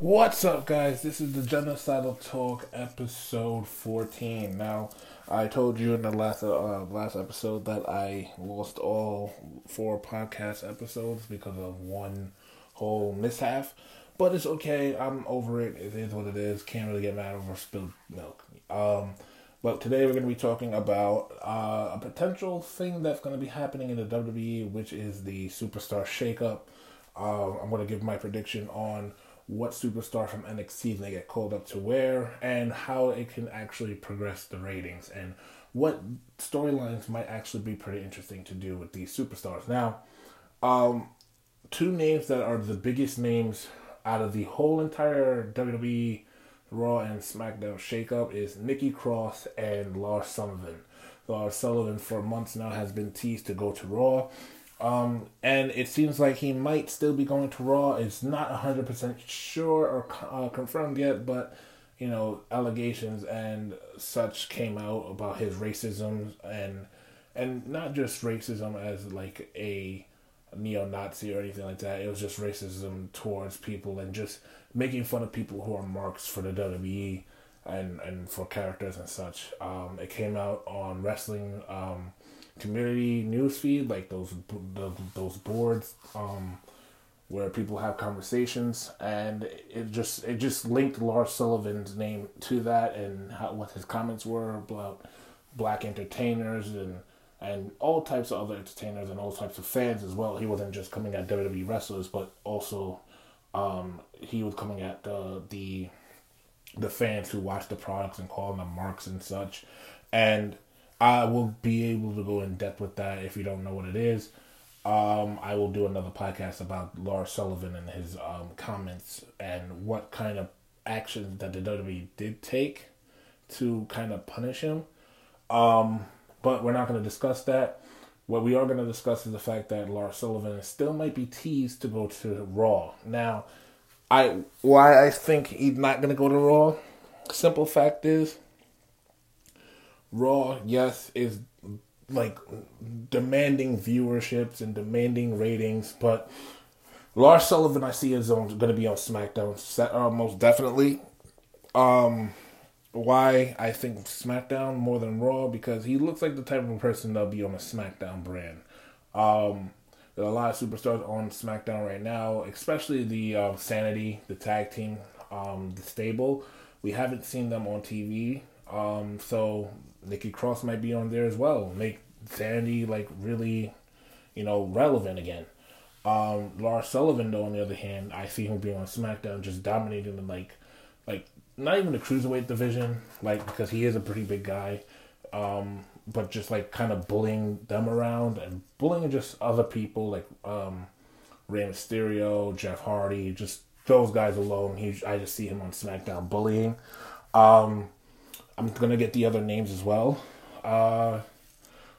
What's up, guys? This is the Genocidal Talk, episode 14. Now, I told you in the last uh, last episode that I lost all four podcast episodes because of one whole mishap, but it's okay. I'm over it. It is what it is. Can't really get mad over spilled milk. Um, but today we're going to be talking about uh, a potential thing that's going to be happening in the WWE, which is the superstar shakeup. Uh, I'm going to give my prediction on what superstar from NXT they get called up to where and how it can actually progress the ratings and what storylines might actually be pretty interesting to do with these superstars. Now, um, two names that are the biggest names out of the whole entire WWE Raw and SmackDown shakeup is Nikki Cross and Lars Sullivan. Lars Sullivan for months now has been teased to go to Raw. Um, and it seems like he might still be going to Raw. It's not 100% sure or uh, confirmed yet, but, you know, allegations and such came out about his racism and, and not just racism as like a neo-Nazi or anything like that. It was just racism towards people and just making fun of people who are marks for the WWE and, and for characters and such. Um, it came out on wrestling, um, community newsfeed, like those the, those boards um, where people have conversations, and it just it just linked Lars Sullivan's name to that and how, what his comments were about black entertainers and and all types of other entertainers and all types of fans as well. He wasn't just coming at WWE wrestlers, but also um, he was coming at the the the fans who watch the products and call them marks and such, and I will be able to go in depth with that if you don't know what it is. Um, I will do another podcast about Lars Sullivan and his um, comments and what kind of actions that the WWE did take to kind of punish him. Um, but we're not going to discuss that. What we are going to discuss is the fact that Lars Sullivan still might be teased to go to Raw. Now, I why I think he's not going to go to Raw. Simple fact is Raw, yes, is like demanding viewerships and demanding ratings, but Lars Sullivan, I see is going to be on SmackDown uh, most definitely. Um, why I think SmackDown more than Raw because he looks like the type of person that'll be on a SmackDown brand. Um, there are a lot of superstars on SmackDown right now, especially the uh, Sanity, the tag team, um, the stable. We haven't seen them on TV, um, so Nikki Cross might be on there as well. Make Sanity like really, you know, relevant again. Um, Lars Sullivan, though, on the other hand, I see him being on SmackDown, just dominating the like, like not even the cruiserweight division, like because he is a pretty big guy, um, but just like kind of bullying them around and bullying just other people like um, Rey Mysterio, Jeff Hardy, just those guys alone. He, I just see him on SmackDown bullying. Um, I'm gonna get the other names as well. Uh,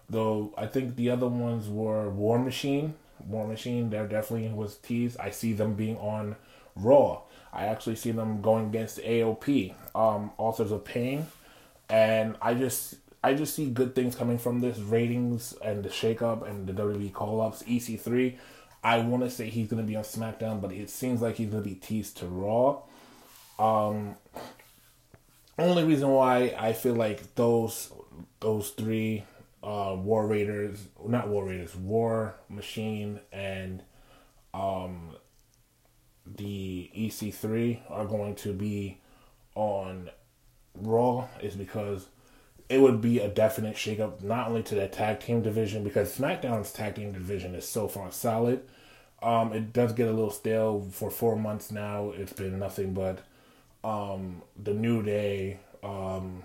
though I think the other ones were War Machine. War Machine, there definitely was teased. I see them being on Raw. I actually see them going against AOP, um, Authors of Pain, and I just I just see good things coming from this ratings and the shakeup and the WWE call ups. EC3, I want to say he's gonna be on SmackDown, but it seems like he's gonna be teased to Raw. Um, only reason why I feel like those those three uh, War Raiders, not War Raiders, War Machine, and um, the EC3 are going to be on Raw is because it would be a definite shakeup, not only to the tag team division, because SmackDown's tag team division is so far solid. Um, it does get a little stale for four months now. It's been nothing but um, the New Day, um,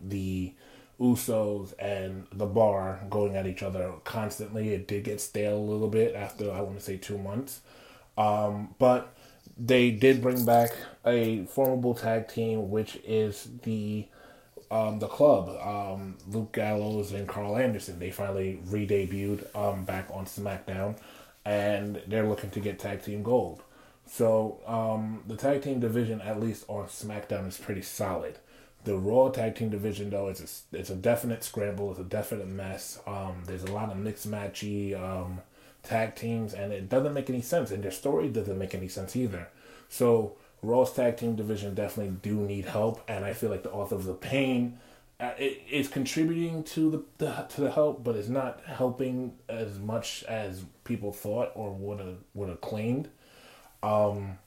the Usos, and the Bar going at each other constantly. It did get stale a little bit after I want to say two months, um, but they did bring back a formidable tag team, which is the um, the club, um, Luke Gallows and Karl Anderson. They finally re-debuted um, back on SmackDown, and they're looking to get tag team gold. So um, the tag team division, at least on SmackDown, is pretty solid. The Raw tag team division, though, it's a, it's a definite scramble. It's a definite mess. Um, there's a lot of mixed matchy um, tag teams, and it doesn't make any sense. And their story doesn't make any sense either. So Raw's tag team division definitely do need help, and I feel like the author of the Pain uh, it is contributing to the, the, to the help, but it's not helping as much as people thought or would have would have claimed. Um,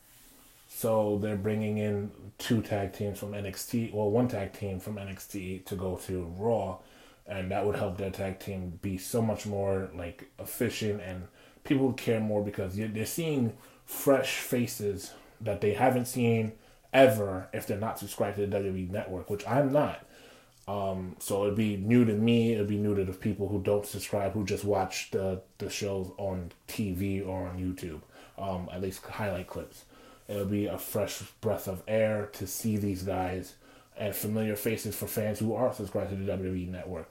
so they're bringing in two tag teams from NXT, well, one tag team from NXT to go to Raw, and that would help their tag team be so much more like efficient and people would care more because they're seeing fresh faces that they haven't seen ever if they're not subscribed to the WWE network, which I'm not. Um, so it'd be new to me. It'd be new to the people who don't subscribe, who just watch the the shows on TV or on YouTube. Um, at least highlight clips. It'll be a fresh breath of air to see these guys and familiar faces for fans who are subscribed to the WWE network.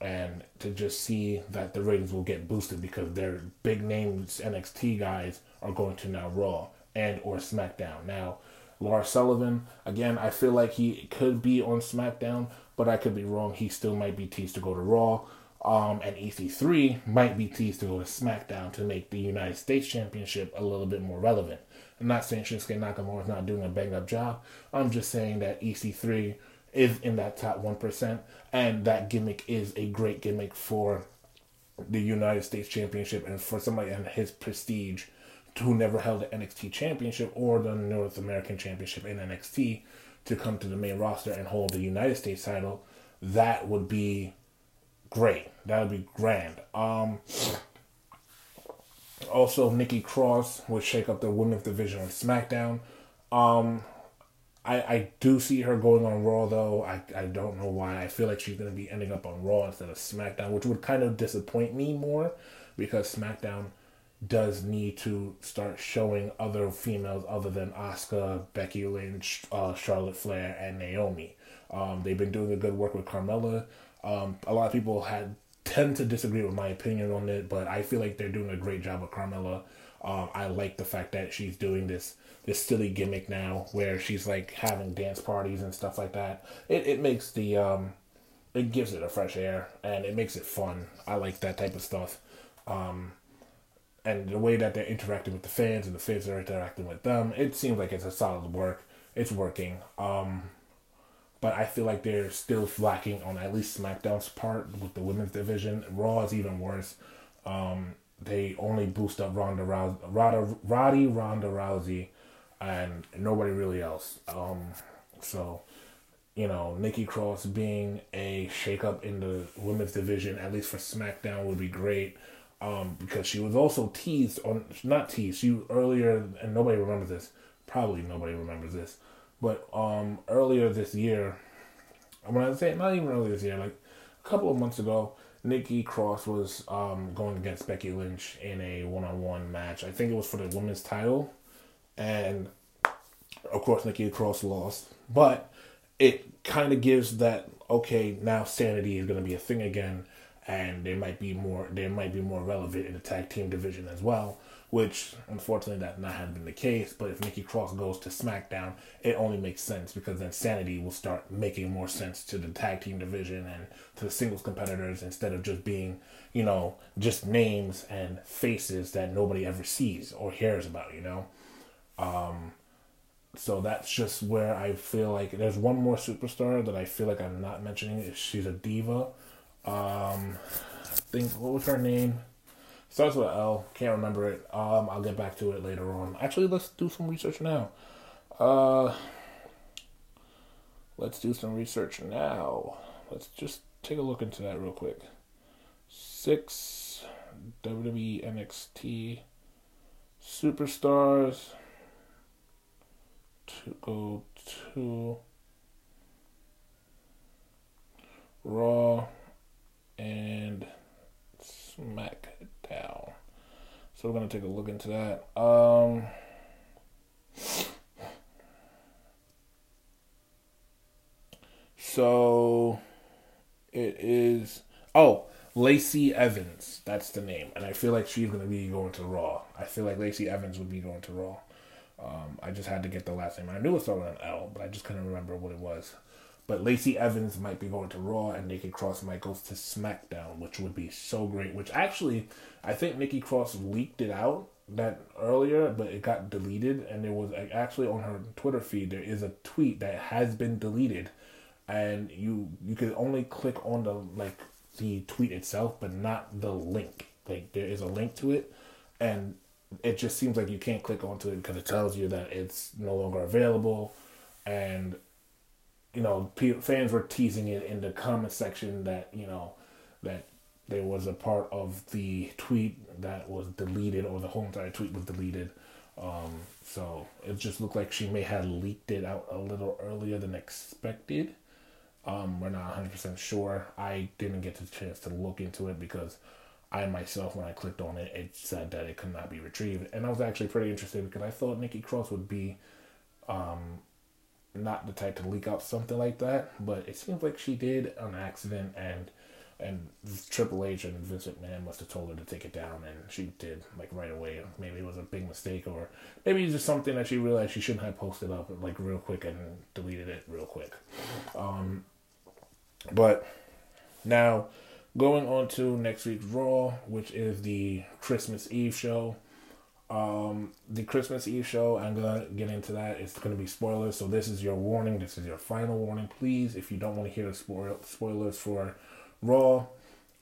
And to just see that the ratings will get boosted because their big names NXT guys are going to now Raw and or SmackDown. Now, Lars Sullivan, again, I feel like he could be on SmackDown, but I could be wrong. He still might be teased to go to Raw. Um, and EC3 might be teased to go to SmackDown to make the United States Championship a little bit more relevant. I'm not saying Shinsuke Nakamura is not doing a banged up job. I'm just saying that EC3 is in that top 1%, and that gimmick is a great gimmick for the United States Championship and for somebody in his prestige who never held the NXT Championship or the North American Championship in NXT to come to the main roster and hold the United States title. That would be great. That would be grand. Um, also, Nikki Cross would shake up the women's division on SmackDown. Um, I, I do see her going on Raw though. I, I don't know why. I feel like she's gonna be ending up on Raw instead of SmackDown, which would kind of disappoint me more because SmackDown does need to start showing other females other than Asuka, Becky Lynch, uh, Charlotte Flair, and Naomi. Um, they've been doing a good work with Carmella. Um, a lot of people had tend to disagree with my opinion on it, but I feel like they're doing a great job with Carmella. Um, I like the fact that she's doing this this silly gimmick now, where she's like having dance parties and stuff like that. It it makes the um, it gives it a fresh air and it makes it fun. I like that type of stuff. Um, and the way that they're interacting with the fans and the fans are interacting with them, it seems like it's a solid work. It's working. Um, but I feel like they're still lacking on at least SmackDown's part with the women's division. Raw is even worse. Um, they only boost up Ronda Rousey, Roddy, Roddy Ronda Rousey, and nobody really else. Um, so, you know, Nikki Cross being a shakeup in the women's division, at least for SmackDown, would be great. Um, because she was also teased on, not teased, she earlier, and nobody remembers this. Probably nobody remembers this but um, earlier this year, when I say not even earlier this year, like a couple of months ago, Nikki Cross was um, going against Becky Lynch in a one-on-one match. I think it was for the women's title, and of course Nikki Cross lost. But it kind of gives that okay now sanity is going to be a thing again, and they might be more. they might be more relevant in the tag team division as well which unfortunately that not have been the case. But if Nikki Cross goes to SmackDown, it only makes sense because then Sanity will start making more sense to the tag team division and to the singles competitors instead of just being, you know, just names and faces that nobody ever sees or hears about, you know. Um, so that's just where I feel like there's one more superstar that I feel like I'm not mentioning. She's a diva. Um, I think what was her name? Starts with L. Can't remember it. Um, I'll get back to it later on. Actually, let's do some research now. Uh, let's do some research now. Let's just take a look into that real quick. Six WWE NXT superstars to go to Raw and Smack down. So we're gonna take a look into that. Um, so it is oh Lacey Evans. That's the name, and I feel like she's gonna be going to Raw. I feel like Lacey Evans would be going to Raw. Um, I just had to get the last name. I knew it started with an L, but I just couldn't remember what it was. But Lacey Evans might be going to Raw and Nikki Cross might go to SmackDown, which would be so great. Which actually, I think Nikki Cross leaked it out that earlier, but it got deleted, and there was actually on her Twitter feed there is a tweet that has been deleted, and you you could only click on the like the tweet itself, but not the link. Like there is a link to it, and it just seems like you can't click onto it because it tells you that it's no longer available, and you know fans were teasing it in the comment section that you know that there was a part of the tweet that was deleted or the whole entire tweet was deleted. Um, so it just looked like she may have leaked it out a little earlier than expected. Um, we're not 100% sure. I didn't get the chance to look into it because I myself, when I clicked on it, it said that it could not be retrieved. And I was actually pretty interested because I thought Nikki Cross would be um, not the type to leak out something like that. But it seems like she did on accident and and Triple H and Vince McMahon must have told her to take it down, and she did like right away. Maybe it was a big mistake, or maybe it's just something that she realized she shouldn't have posted up like real quick and deleted it real quick. Um, but now, going on to next week's Raw, which is the Christmas Eve show. Um, the Christmas Eve show, I'm gonna get into that. It's gonna be spoilers, so this is your warning. This is your final warning, please. If you don't want to hear the spoil- spoilers for Raw,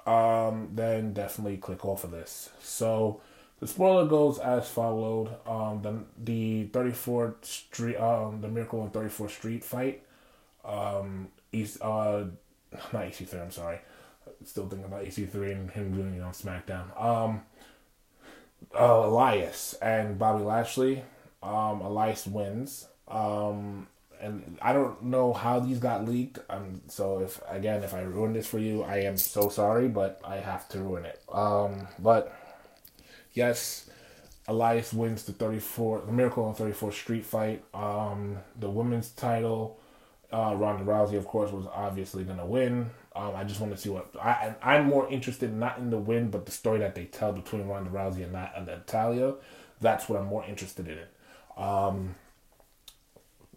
um, then definitely click off of this. So the spoiler goes as followed: um, the the 34th Street, um, the Miracle on 34th Street fight, um, East, uh, not EC3, I'm sorry. Still thinking about EC3 and him doing it on SmackDown. Um, uh, Elias and Bobby Lashley. Um, Elias wins. Um, and I don't know how these got leaked. Um, so if again, if I ruin this for you, I am so sorry, but I have to ruin it. Um, but yes, Elias wins the 34, the Miracle on 34th Street fight. Um, the women's title uh, Ronda Rousey, of course, was obviously to win. Um, I just want to see what I. I'm more interested not in the win, but the story that they tell between Ronda Rousey and, and Natalya. That's what I'm more interested in. Um,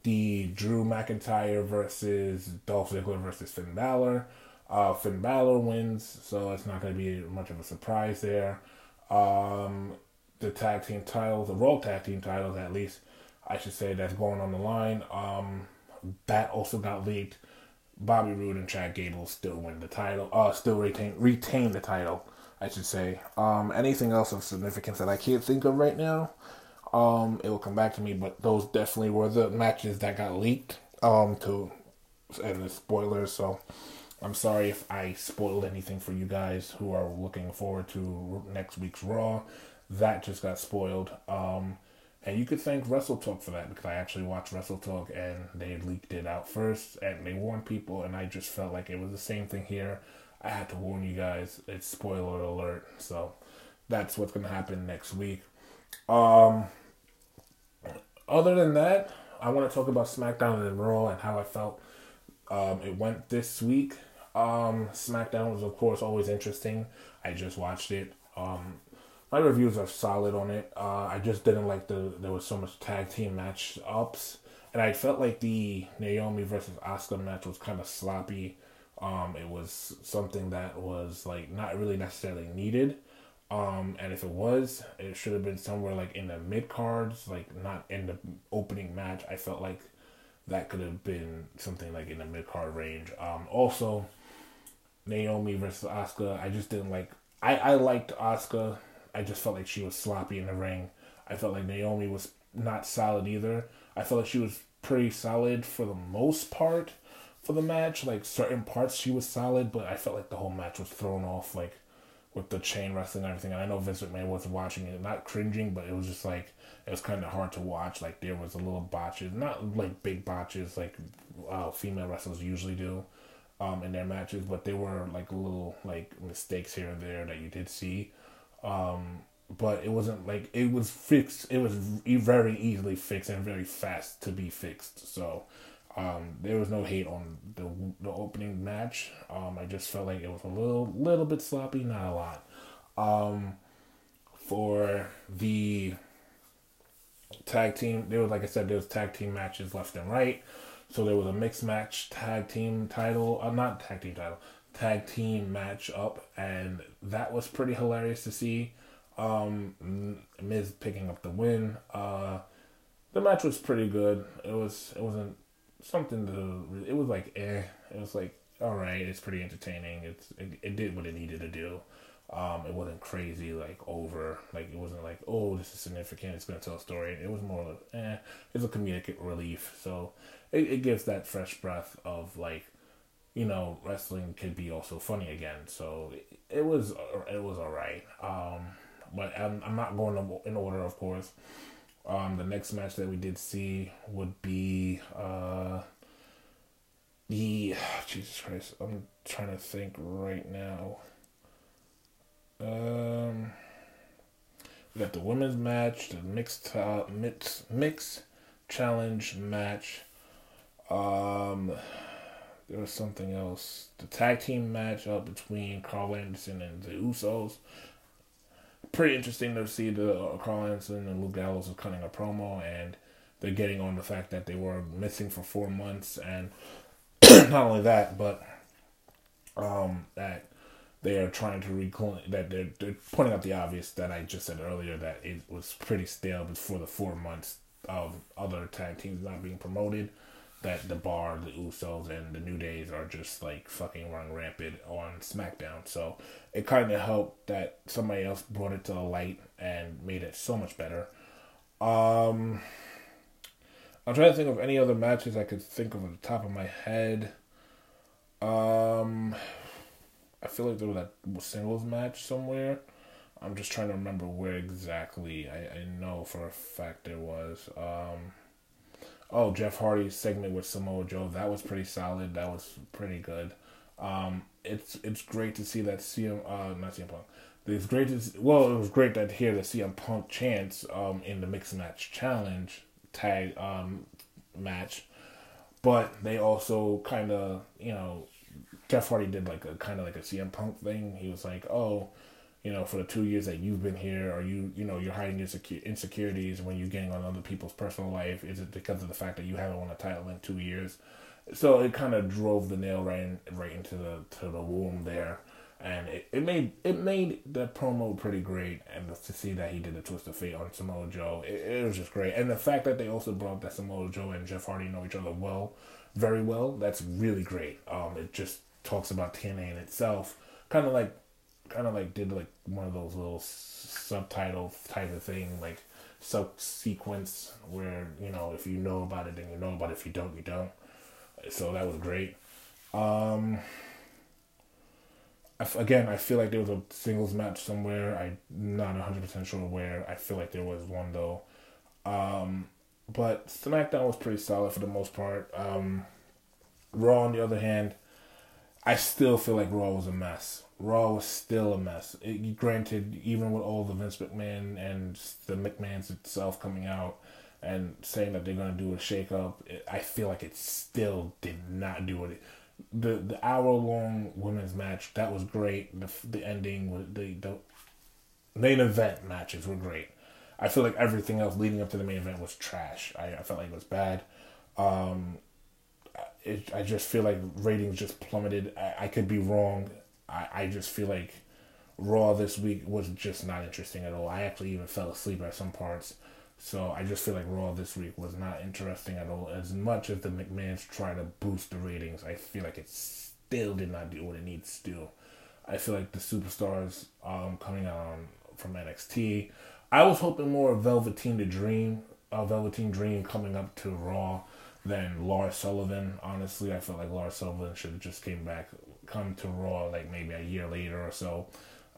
the Drew McIntyre versus Dolph Ziggler versus Finn Balor. Uh, Finn Balor wins, so it's not going to be much of a surprise there. Um, the tag team titles, the Raw tag team titles, at least, I should say, that's going on the line. Um, that also got leaked. Bobby Roode and Chad Gable still win the title. Uh, still retain retain the title, I should say. Um, anything else of significance that I can't think of right now, um, it will come back to me. But those definitely were the matches that got leaked. Um, to and the spoilers. So I'm sorry if I spoiled anything for you guys who are looking forward to next week's Raw. That just got spoiled. Um, and you could thank Wrestle Talk for that because I actually watched Wrestle Talk and they leaked it out first and they warned people, and I just felt like it was the same thing here. I had to warn you guys. It's spoiler alert. So that's what's gonna happen next week. Um, other than that, I want to talk about SmackDown and Raw and how I felt um, it went this week. Um, SmackDown was, of course, always interesting. I just watched it. Um, my reviews are solid on it. Uh, I just didn't like the there was so much tag team match ups, and I felt like the Naomi versus Asuka match was kind of sloppy. Um, it was something that was like not really necessarily needed. Um, and if it was, it should have been somewhere like in the mid cards, like not in the opening match. I felt like that could have been something like in the mid card range. Um, also, Naomi versus Asuka, I just didn't like. I I liked Asuka I just felt like she was sloppy in the ring. I felt like Naomi was not solid either. I felt like she was pretty solid for the most part for the match. Like certain parts she was solid, but I felt like the whole match was thrown off like with the chain wrestling and everything. And I know Vince McMahon was watching it, not cringing, but it was just like it was kind of hard to watch. Like there was a little botches, not like big botches like uh, female wrestlers usually do um, in their matches, but they were like little like mistakes here and there that you did see. Um, but it wasn't like it was fixed. It was very easily fixed and very fast to be fixed. So um, there was no hate on the the opening match. Um, I just felt like it was a little little bit sloppy, not a lot. Um, for the tag team, there was like I said, there was tag team matches left and right. So there was a mixed match tag team title, uh, not tag team title, tag team match up, and that was pretty hilarious to see. Um, Miz picking up the win. Uh, the match was pretty good. It was it wasn't something to. It was like eh. It was like all right. It's pretty entertaining. It's it, it did what it needed to do. Um, it wasn't crazy like over. Like it wasn't like oh this is significant. It's gonna tell a story. It was more like eh. It's a comedic relief. So it, it gives that fresh breath of like you know wrestling could be also funny again. So it, was it was all right. Um, but I'm I'm not going in order, of course. Um, the next match that we did see would be uh, the Jesus Christ. I'm trying to think right now. Um, we got the women's match, the mixed uh, mix mix challenge match. Um, there was something else. The tag team match up between Karl Anderson and the Usos pretty interesting to see the uh, Karl Anderson and Luke Gallows is cutting a promo, and they're getting on the fact that they were missing for four months, and not only that, but um, that they are trying to reclaim that they're, they're pointing out the obvious that I just said earlier that it was pretty stale before the four months of other tag teams not being promoted that the bar, the Usos, and the New Days are just like fucking running rampant on SmackDown. So it kind of helped that somebody else brought it to the light and made it so much better. Um, I'm trying to think of any other matches I could think of at the top of my head. Um, I feel like there was that singles match somewhere. I'm just trying to remember where exactly. I, I know for a fact there was. Um, oh, Jeff Hardy's segment with Samoa Joe. That was pretty solid. That was pretty good. Um, it's it's great to see that CM uh not CM Punk. It's great to well, it was great to hear the CM Punk chance um in the mixed match challenge tag um match, but they also kind of you know Jeff Hardy did like a kind of like a CM Punk thing. He was like, oh you know, for the two years that you've been here, are you, you know, you're hiding your insecurities when you're getting on other people's personal life? Is it because of the fact that you haven't won a title in two years? So it kind of drove the nail right in, right into the to the womb there, and it, it made it made the promo pretty great. And to see that he did a twist of fate on Samoa Joe, it, it was just great. And the fact that they also brought that Samoa Joe and Jeff Hardy know each other well, very well, that's really great. Um, it just talks about TNA in itself, kind of like kind of like did like one of those little subtitle type of thing, like sub sequence where you know if you know about it, then you know about it. If you don't, you don't. So that was great. Um, again, I feel like there was a singles match somewhere. I'm not hundred percent sure where. I feel like there was one though. Um, but SmackDown was pretty solid for the most part. Um, Raw, on the other hand, I still feel like Raw was a mess. Raw was still a mess. It, granted, even with all the Vince McMahon and the McMahon's itself coming out and saying that they're going to do a shakeup, I feel like it still did not do it. The the hour long women's match that was great. The the ending the the main event matches were great. I feel like everything else leading up to the main event was trash. I, I felt like it was bad. Um, it, I just feel like ratings just plummeted. I, I could be wrong. I, I just feel like Raw this week was just not interesting at all. I actually even fell asleep at some parts. So I just feel like Raw this week was not interesting at all. As much as the McMahons try to boost the ratings, I feel like it still did not do what it needs to. I feel like the superstars um, coming out on, from NXT. I was hoping more of Velveteen Dream, uh, Velveteen Dream coming up to Raw than Lars Sullivan. Honestly, I felt like Lars Sullivan should have just came back come to Raw like maybe a year later or so.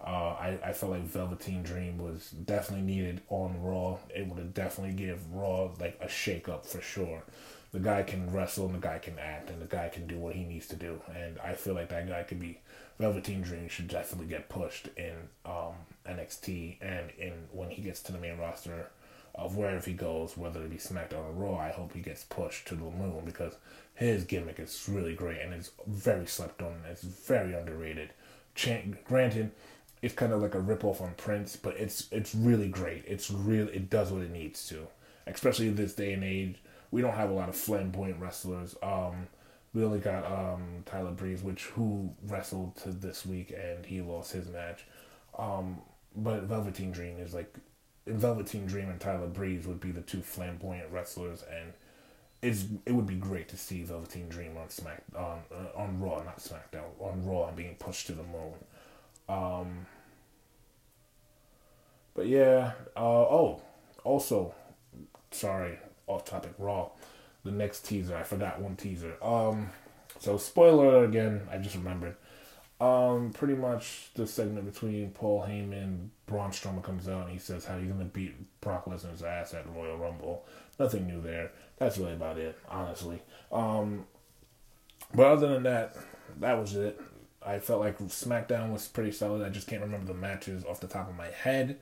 Uh, I, I felt like Velveteen Dream was definitely needed on Raw. It would have definitely give Raw like a shake up for sure. The guy can wrestle and the guy can act and the guy can do what he needs to do. And I feel like that guy could be Velveteen Dream should definitely get pushed in um, NXT and in when he gets to the main roster of wherever he goes, whether it be SmackDown or Raw. I hope he gets pushed to the moon because his gimmick is really great and it's very slept on. and It's very underrated. Ch- granted, it's kind of like a ripoff on Prince, but it's it's really great. It's real. It does what it needs to, especially in this day and age. We don't have a lot of flamboyant wrestlers. Um, we only got um, Tyler Breeze, which who wrestled to this week and he lost his match. Um, but Velveteen Dream is like Velveteen Dream and Tyler Breeze would be the two flamboyant wrestlers, and it's it would be great to see Velveteen Dream on Smack on uh, on Raw, not SmackDown, on Raw and being pushed to the moon. Um, but yeah, uh, oh, also, sorry, off topic, Raw. The next teaser, I forgot one teaser. Um, so spoiler again, I just remembered. Um, pretty much the segment between Paul Heyman, Braun Strowman comes out and he says how he's gonna beat Brock Lesnar's ass at Royal Rumble. Nothing new there. That's really about it, honestly. Um, but other than that, that was it. I felt like SmackDown was pretty solid. I just can't remember the matches off the top of my head.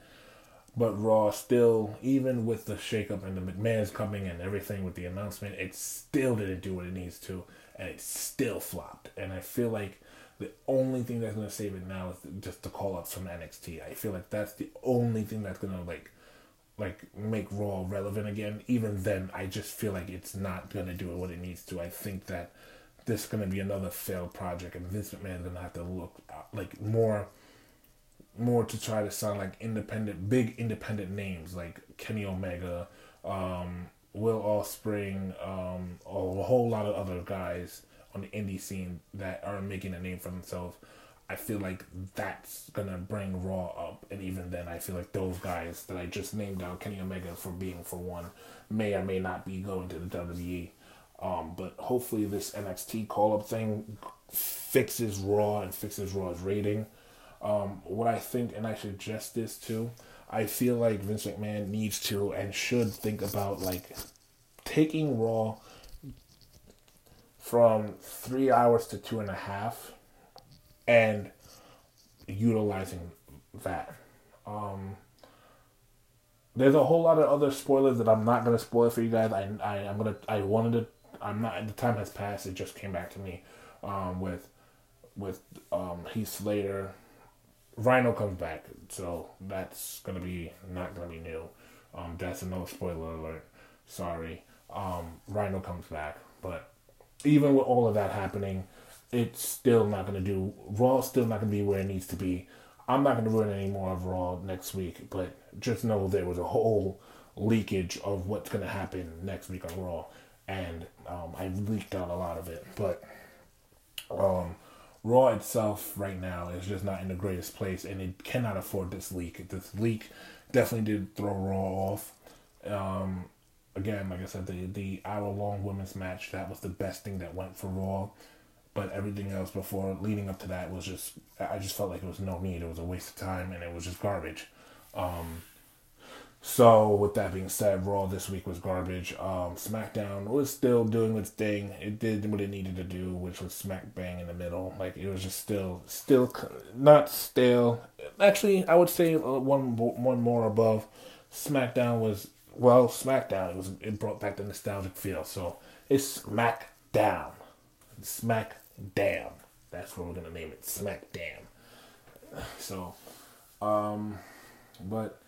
But Raw still, even with the shakeup and the McMahon's coming and everything with the announcement, it still didn't do what it needs to, and it still flopped. And I feel like the only thing that's gonna save it now is just the call ups from NXT. I feel like that's the only thing that's gonna like like make Raw relevant again. Even then, I just feel like it's not gonna do what it needs to. I think that this is gonna be another failed project, and Vince McMahon's gonna have to look uh, like more, more to try to sound like independent, big independent names like Kenny Omega, um, Will Ospreay, um, a whole lot of other guys on the indie scene that are making a name for themselves. I feel like that's gonna bring Raw up, and even then, I feel like those guys that I just named out, Kenny Omega for being for one, may or may not be going to the WWE. Um, but hopefully, this NXT call up thing fixes Raw and fixes Raw's rating. Um, what I think, and I suggest this too, I feel like Vince McMahon needs to and should think about like taking Raw from three hours to two and a half and utilizing that. Um, there's a whole lot of other spoilers that I'm not gonna spoil for you guys. I, I I'm gonna I wanted to. I'm not. The time has passed. It just came back to me. Um, with with um Heath Slater, Rhino comes back, so that's gonna be not gonna be new. Um, that's another spoiler alert. Sorry. Um, Rhino comes back, but even with all of that happening, it's still not going to do. Raw still not going to be where it needs to be. I'm not going to ruin any more of Raw next week, but just know there was a whole leakage of what's going to happen next week on Raw, and um, I leaked out a lot of it. But um, Raw itself right now is just not in the greatest place, and it cannot afford this leak. This leak definitely did throw Raw off. Um, again, like I said, the the hour long women's match that was the best thing that went for Raw but everything else before leading up to that was just I just felt like it was no need. It was a waste of time and it was just garbage. Um, so with that being said, Raw this week was garbage. Um, SmackDown was still doing its thing. It did what it needed to do, which was smack bang in the middle. Like it was just still, still not stale. Actually, I would say uh, one one more above. SmackDown was well, SmackDown. It was it brought back the nostalgic feel. So it's SmackDown, Smack Damn. That's what we're gonna name it. Smack Damn. So, um, but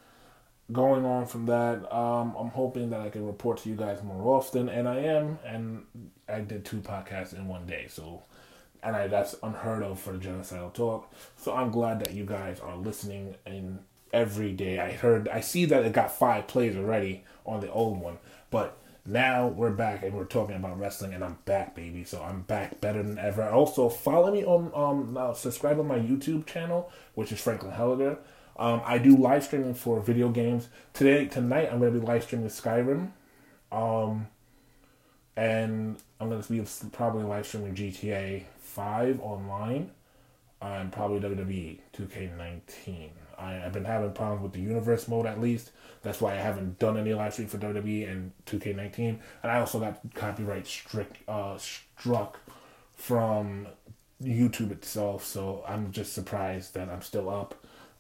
going on from that, um, I'm hoping that I can report to you guys more often, and I am. And I did two podcasts in one day, so and I, that's unheard of for the genocidal talk. So I'm glad that you guys are listening and every day. I heard, I see that it got five plays already on the old one, but now we're back and we're talking about wrestling and I'm back, baby. So I'm back better than ever. Also, follow me on um uh, subscribe on my YouTube channel, which is Franklin Helliger. Um, I do live streaming for video games. Today, tonight, I'm to be live streaming Skyrim. Um, and I'm to be probably live streaming GTA 5 online and probably WWE 2K19. I, have been having problems with the universe mode at least. That's why I haven't done any live stream for WWE and 2K19. And I also got copyright strict uh, struck from YouTube itself. So I'm just surprised that I'm still up.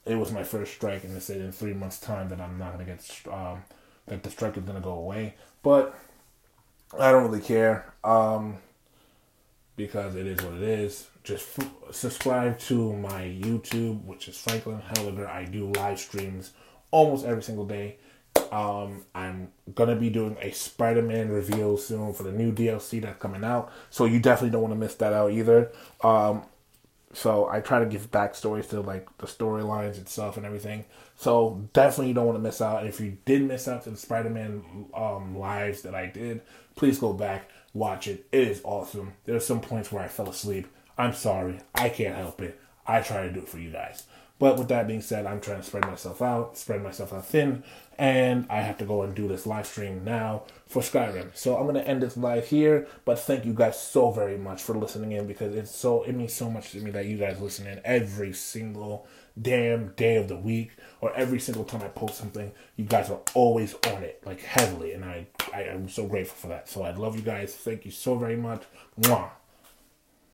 It was my first strike, and they said in three months' time that I'm not gonna get um, that the strike is gonna go away. But I don't really care um, because it is what it is just f- subscribe to my YouTube, which is Franklin Helliger. I do live streams almost every single day. Um, I'm gonna be doing a Spider-Man reveal soon for the new DLC that's coming out, so you definitely don't want to miss that out either. Um, So I try to give backstories to like the storylines itself and everything. So definitely you don't want to miss out. And if you did miss out to the Spider-Man um, lives that I did, please go back watch it. It is awesome. There's some points where I fell asleep. I'm sorry. I can't help it. I try to do it for you guys. But with that being said, I'm trying to spread myself out, spread myself out thin, and I have to go and do this live stream now for Skyrim. So I'm gonna end this live here, but thank you guys so very much for listening in because it's so it means so much to me that you guys listen in every single damn day of the week or every single time I post something. You guys are always on it, like heavily, and I I am so grateful for that. So I love you guys. Thank you so very much. Mwah.